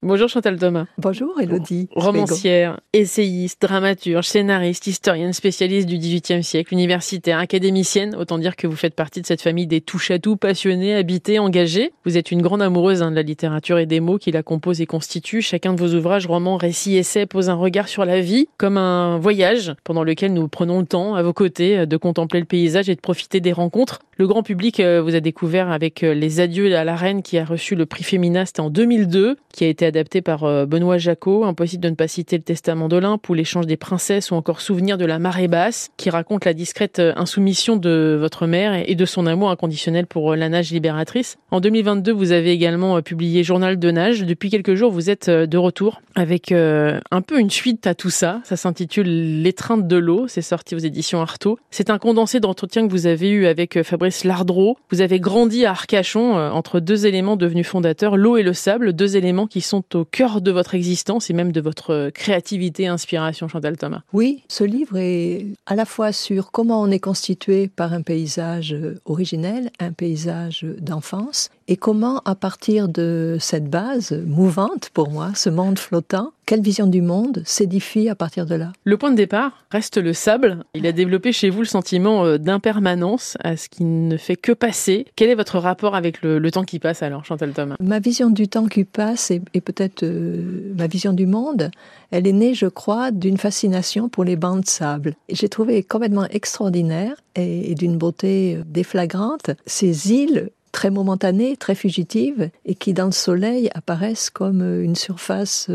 Bonjour Chantal Thomas. Bonjour Elodie. Romancière, essayiste, dramaturge, scénariste, historienne, spécialiste du XVIIIe siècle, universitaire, académicienne. Autant dire que vous faites partie de cette famille des touche-à-tout, passionnés, habités, engagés. Vous êtes une grande amoureuse hein, de la littérature et des mots qui la composent et constituent. Chacun de vos ouvrages, romans, récits, essais pose un regard sur la vie comme un voyage pendant lequel nous prenons le temps à vos côtés de contempler le paysage et de profiter des rencontres. Le grand public euh, vous a découvert avec euh, Les Adieux à la Reine qui a reçu le prix Féminaste en 2002, qui a été adapté par euh, Benoît Jacot. Impossible de ne pas citer le Testament d'Olympe ou l'échange des princesses ou encore Souvenir de la marée basse, qui raconte la discrète euh, insoumission de votre mère et de son amour inconditionnel pour euh, la nage libératrice. En 2022, vous avez également publié Journal de nage. Depuis quelques jours, vous êtes de retour avec un peu une suite à tout ça. Ça s'intitule L'étreinte de l'eau. C'est sorti aux éditions Artaud. C'est un condensé d'entretien que vous avez eu avec Fabrice Lardreau. Vous avez grandi à Arcachon entre deux éléments devenus fondateurs, l'eau et le sable, deux éléments qui sont au cœur de votre existence et même de votre créativité et inspiration, Chantal Thomas. Oui, ce livre est à la fois sur comment on est constitué par un paysage originel, un paysage d'enfance, et comment, à partir de cette base mouvante pour moi, ce monde flottant, quelle vision du monde s'édifie à partir de là? Le point de départ reste le sable. Il a développé chez vous le sentiment euh, d'impermanence, à ce qui ne fait que passer. Quel est votre rapport avec le, temps qui passe alors, Chantal Thomas? Ma vision du temps qui passe et, peut-être euh, ma vision du monde, elle est née, je crois, d'une fascination pour les bancs de sable. J'ai trouvé complètement extraordinaire et, et d'une beauté euh, déflagrante ces îles très momentanées, très fugitives, et qui dans le soleil apparaissent comme une surface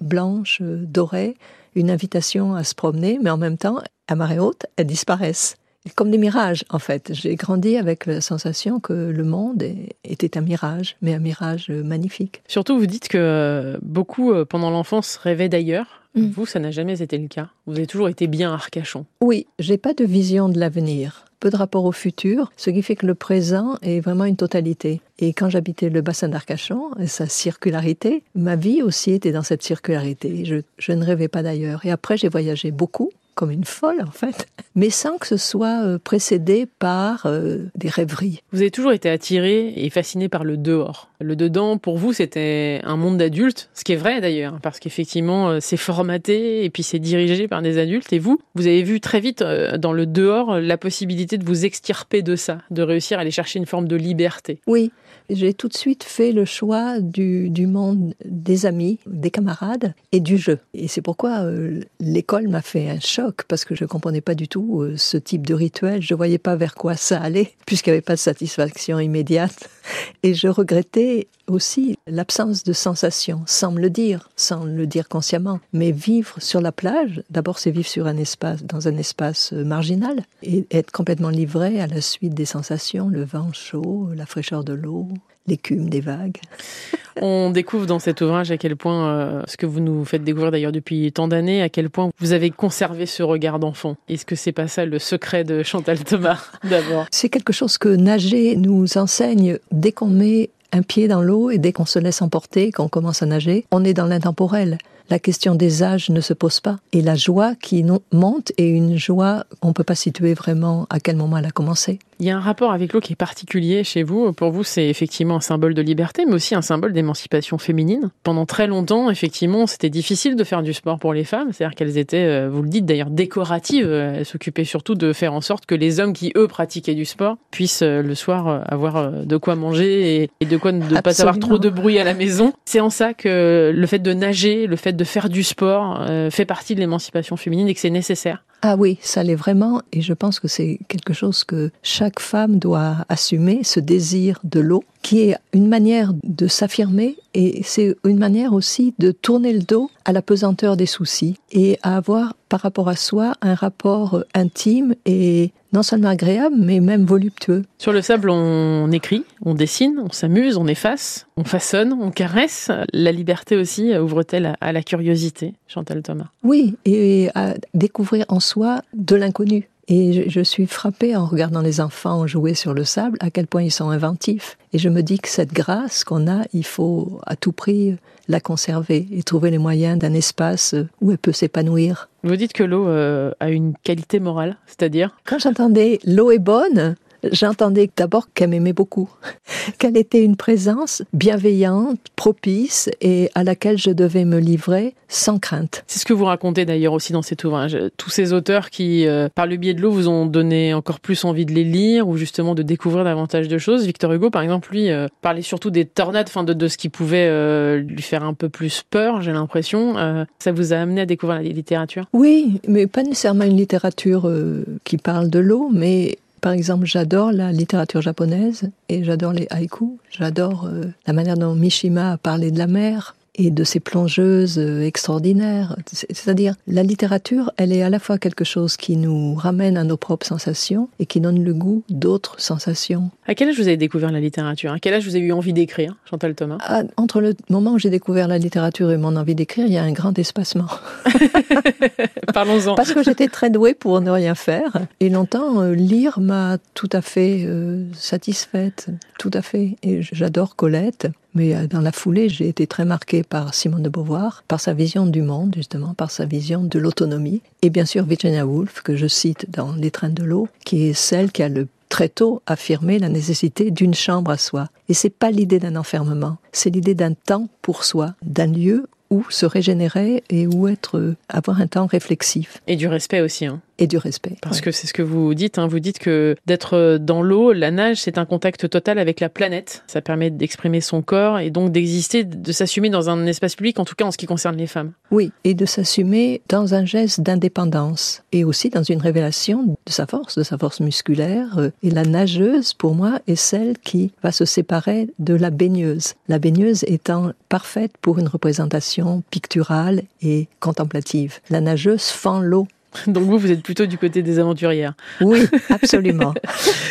blanche, dorée, une invitation à se promener, mais en même temps, à marée haute, elles disparaissent. Comme des mirages, en fait. J'ai grandi avec la sensation que le monde était un mirage, mais un mirage magnifique. Surtout, vous dites que beaucoup, euh, pendant l'enfance, rêvaient d'ailleurs. Mm. Vous, ça n'a jamais été le cas. Vous avez toujours été bien Arcachon. Oui, j'ai pas de vision de l'avenir peu de rapport au futur, ce qui fait que le présent est vraiment une totalité. Et quand j'habitais le bassin d'Arcachon, sa circularité, ma vie aussi était dans cette circularité. Je, je ne rêvais pas d'ailleurs. Et après, j'ai voyagé beaucoup comme une folle en fait, mais sans que ce soit euh, précédé par euh, des rêveries. Vous avez toujours été attiré et fasciné par le dehors. Le dedans, pour vous, c'était un monde d'adultes, ce qui est vrai d'ailleurs, parce qu'effectivement, euh, c'est formaté et puis c'est dirigé par des adultes. Et vous, vous avez vu très vite dans le dehors la possibilité de vous extirper de ça, de réussir à aller chercher une forme de liberté. Oui, j'ai tout de suite fait le choix du, monde des amis, des camarades et du jeu. Et c'est pourquoi l'école m'a fait un choc parce que je ne comprenais pas du tout euh, ce type de rituel. Je ne voyais pas vers quoi ça allait puisqu'il n'y avait pas de satisfaction immédiate. Et je regrettais aussi l'absence de sensation, sans me le dire, sans le dire consciemment. Mais vivre sur la plage, d'abord c'est vivre sur un espace, dans un espace euh, marginal et être complètement livré à la suite des sensations, le vent chaud, la fraîcheur de l'eau, l'écume des vagues. On découvre dans cet ouvrage à quel point, euh, ce que vous nous faites découvrir d'ailleurs depuis tant d'années, à quel point vous avez conservé ce regard d'enfant. Est-ce que c'est pas ça le secret de Chantal Thomas d'abord? C'est quelque chose que nager nous enseigne dès qu'on met un pied dans l'eau et dès qu'on se laisse emporter, qu'on commence à nager, on est dans l'intemporel la question des âges ne se pose pas. Et la joie qui monte est une joie, on ne peut pas situer vraiment à quel moment elle a commencé. Il y a un rapport avec l'eau qui est particulier chez vous. Pour vous, c'est effectivement un symbole de liberté, mais aussi un symbole d'émancipation féminine. Pendant très longtemps, effectivement, c'était difficile de faire du sport pour les femmes. C'est-à-dire qu'elles étaient, euh, vous le dites d'ailleurs, décoratives. Elles s'occupaient surtout de faire en sorte que les hommes qui, eux, pratiquaient du sport puissent euh, le soir euh, avoir de quoi manger et de quoi ne pas avoir trop de bruit à la maison. C'est en ça que le fait de nager, le fait de faire du sport euh, fait partie de l'émancipation féminine et que c'est nécessaire ah oui, ça l'est vraiment, et je pense que c'est quelque chose que chaque femme doit assumer, ce désir de l'eau, qui est une manière de s'affirmer, et c'est une manière aussi de tourner le dos à la pesanteur des soucis, et à avoir par rapport à soi un rapport intime et non seulement agréable, mais même voluptueux. Sur le sable, on écrit, on dessine, on s'amuse, on efface, on façonne, on caresse. La liberté aussi ouvre-t-elle à la curiosité, Chantal Thomas? Oui, et à découvrir en soi de l'inconnu. Et je, suis frappée en regardant les enfants jouer sur le sable à quel point ils sont inventifs. Et je me dis que cette grâce qu'on a, il faut à tout prix la conserver et trouver les moyens d'un espace où elle peut s'épanouir. Vous dites que l'eau euh, a une qualité morale, c'est-à-dire Quand j'entendais l'eau est bonne, J'entendais d'abord qu'elle m'aimait beaucoup, qu'elle était une présence bienveillante, propice et à laquelle je devais me livrer sans crainte. C'est ce que vous racontez d'ailleurs aussi dans cet ouvrage. Tous ces auteurs qui, euh, par le biais de l'eau, vous ont donné encore plus envie de les lire ou justement de découvrir davantage de choses. Victor Hugo, par exemple, lui, euh, parlait surtout des tornades, enfin de, de, ce qui pouvait euh, lui faire un peu plus peur, j'ai l'impression. ça vous a amené à découvrir la littérature? Oui, mais pas nécessairement une littérature qui parle de l'eau, mais par exemple, j'adore la littérature japonaise et j'adore les haïkus. J'adore la manière dont Mishima a parlé de la mer et de ces plongeuses euh, extraordinaires. C'est-à-dire, la littérature, elle est à la fois quelque chose qui nous ramène à nos propres sensations et qui donne le goût d'autres sensations. À quel âge vous avez découvert la littérature? À quel âge vous avez eu envie d'écrire, Chantal Thomas? Ah, Entre le moment où j'ai découvert la littérature et mon envie d'écrire, il y a un grand espacement. Parlons-en. Parce que j'étais très douée pour ne rien faire. Et longtemps, euh, lire m'a tout à fait euh, satisfaite. Tout à fait. Et j'adore Colette. Mais euh, dans la foulée, j'ai été très marquée par Simone de Beauvoir, par sa vision du monde, justement, par sa vision de l'autonomie. Et bien sûr, Virginia Woolf, que je cite dans Les trains de l'eau, qui est celle qui a le très tôt affirmé la nécessité d'une chambre à soi. Et c'est pas l'idée d'un enfermement, c'est l'idée d'un temps pour soi, d'un lieu où se régénérer et où être, avoir un temps réflexif. Et du respect aussi. Hein et du respect. Parce que c'est ce que vous dites, hein. vous dites que d'être dans l'eau, la nage, c'est un contact total avec la planète. Ça permet d'exprimer son corps et donc d'exister, de s'assumer dans un espace public, en tout cas en ce qui concerne les femmes. Oui, et de s'assumer dans un geste d'indépendance et aussi dans une révélation de sa force, de sa force musculaire. Et la nageuse, pour moi, est celle qui va se séparer de la baigneuse. La baigneuse étant parfaite pour une représentation picturale et contemplative. La nageuse fend l'eau Donc vous, vous êtes plutôt du côté des aventurières. Oui, absolument.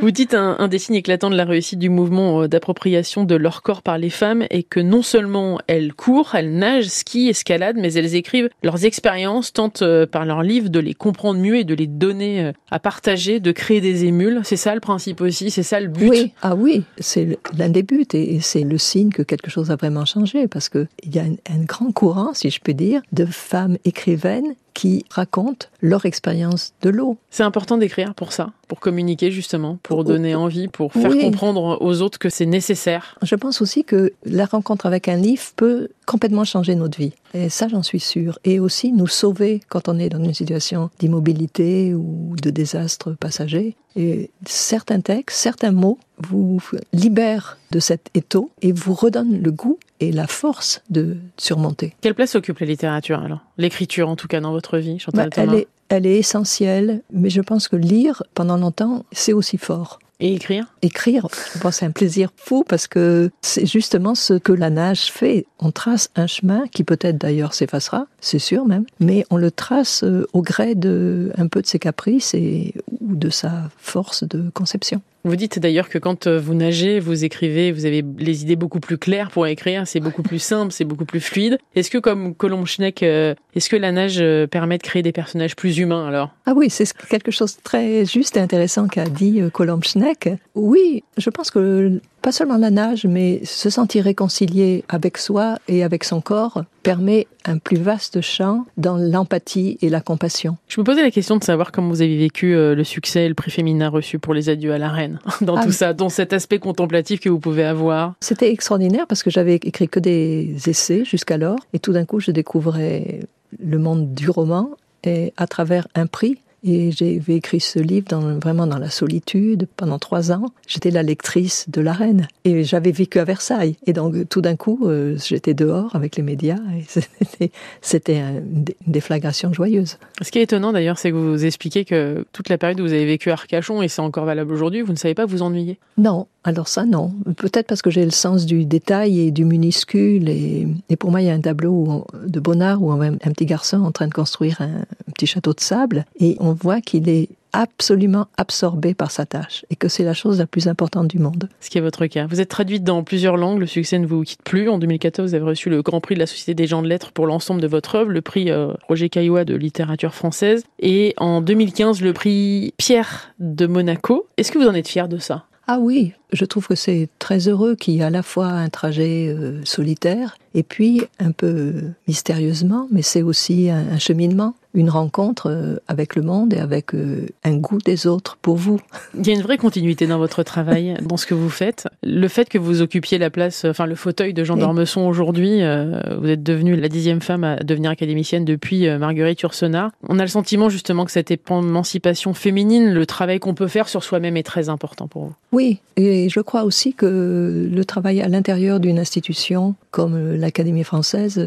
vous dites un, un, des signes éclatants de la réussite du mouvement euh, d'appropriation de leur corps par les femmes est que non seulement elles courent, elles nagent, skient, escaladent, mais elles écrivent leurs expériences, tentent euh, par leurs livres de les comprendre mieux et de les donner euh, à partager, de créer des émules. C'est ça le principe aussi, c'est ça le but? Oui, ah oui, c'est l'un des buts et c'est le signe que quelque chose a vraiment changé parce que il y a un, un grand courant, si je peux dire, de femmes écrivaines qui racontent leur expérience de l'eau. C'est important d'écrire pour ça, pour communiquer justement, pour donner envie, pour faire comprendre aux autres que c'est nécessaire. Je pense aussi que la rencontre avec un livre peut complètement changer notre vie. Et ça, j'en suis sûre. Et aussi nous sauver quand on est dans une situation d'immobilité ou de désastre passager. Et certains textes, certains mots vous libèrent de cet étau et vous redonnent le goût et la force de surmonter. Quelle place occupe la littérature alors? L'écriture en tout cas dans votre vie, Chantal bah, elle, est, elle est essentielle, mais je pense que lire pendant longtemps, c'est aussi fort. Et écrire? Écrire, je pense c'est un plaisir fou parce que c'est justement ce que la nage fait. On trace un chemin qui peut-être d'ailleurs s'effacera, c'est sûr même, mais on le trace euh, au gré de un peu de ses caprices et ou de sa force de conception. Vous dites d'ailleurs que quand euh, vous nagez, vous écrivez, vous avez les idées beaucoup plus claires pour écrire, c'est beaucoup plus simple, c'est beaucoup plus fluide. Est-ce que comme Colomb Schneck, euh, est-ce que la nage euh, permet de créer des personnages plus humains alors? Ah oui, c'est quelque chose de très juste et intéressant qu'a dit Colomb Schneck. Oui, je pense que pas seulement la nage, mais se sentir réconcilié avec soi et avec son corps permet un plus vaste champ dans l'empathie et la compassion. Je me posais la question de savoir comment vous avez vécu le succès et le prix féminin reçu pour les adieux à la reine, dans ah tout ça, dans cet aspect contemplatif que vous pouvez avoir. C'était extraordinaire parce que j'avais écrit que des essais jusqu'alors et tout d'un coup je découvrais le monde du roman et à travers un prix et j'ai écrit ce livre dans, vraiment dans la solitude pendant trois ans. J'étais la lectrice de la reine et j'avais vécu à Versailles. Et donc tout d'un coup, euh, j'étais dehors avec les médias et c'était une déflagration joyeuse. Ce qui est étonnant d'ailleurs, c'est que vous expliquez que toute la période où vous avez vécu à Arcachon, et c'est encore valable aujourd'hui, vous ne savez pas vous ennuyer. Non, alors ça non. Peut-être parce que j'ai le sens du détail et du minuscule. Et, pour moi, il y a un tableau de Bonnard où on voit un petit garçon en train de construire un, petit château de sable et on voit qu'il est absolument absorbé par sa tâche et que c'est la chose la plus importante du monde. Ce qui est votre cas. Vous êtes traduite dans plusieurs langues, le succès ne vous quitte plus. En 2014, vous avez reçu le Grand Prix de la Société des gens de lettres pour l'ensemble de votre œuvre, le prix euh, Roger Caillois de littérature française et en 2015 le prix Pierre de Monaco. Est-ce que vous en êtes fier de ça? Ah oui, je trouve que c'est très heureux qu'il y ait à la fois un trajet euh, solitaire et puis un peu mystérieusement, mais c'est aussi un, cheminement une rencontre euh, avec le monde et avec euh, un goût des autres pour vous. Il y a une vraie continuité dans votre travail, dans ce que vous faites. Le fait que vous occupiez la place, enfin le fauteuil de Jean d'Ormesson aujourd'hui, euh, vous êtes devenue la dixième femme à devenir académicienne depuis Marguerite Yourcenar. On a le sentiment justement que cette émancipation féminine, le travail qu'on peut faire sur soi-même est très important pour vous. Oui, et je crois aussi que le travail à l'intérieur d'une institution comme l'Académie française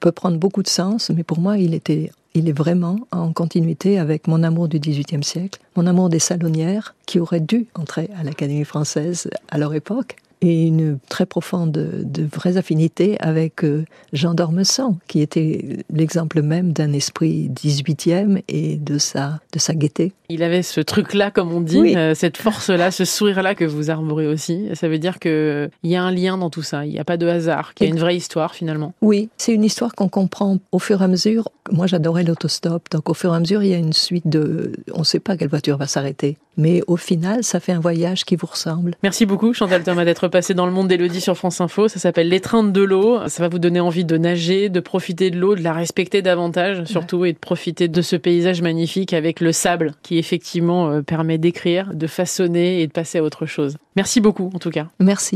peut prendre beaucoup de sens, mais pour moi, il était il est vraiment en continuité avec mon amour du XVIIIe siècle, mon amour des salonnières qui auraient dû entrer à l'Académie française à leur époque, et une très profonde, de vraies affinités avec euh, Jean d'Ormesson, qui était l'exemple même d'un esprit 18e et de sa, de sa gaieté. Il avait ce truc-là, comme on dit, euh, cette force-là, ce sourire-là que vous arborez aussi. Ça veut dire qu'il y a un lien dans tout ça, il n'y a pas de hasard, qu'il y a une vraie histoire finalement. Oui, c'est une histoire qu'on comprend au fur et à mesure. Moi, j'adorais l'autostop, donc au fur et à mesure, il y a une suite de... On ne sait pas quelle voiture va s'arrêter. Mais au final, ça fait un voyage qui vous ressemble. Merci beaucoup, Chantal Thomas, d'être passée dans le monde d'Elodie sur France Info. Ça s'appelle L'étreinte de l'eau. Ça va vous donner envie de nager, de profiter de l'eau, de la respecter davantage, surtout, et de profiter de ce paysage magnifique avec le sable qui effectivement euh, permet d'écrire, de façonner et de passer à autre chose. Merci beaucoup, en tout cas. Merci.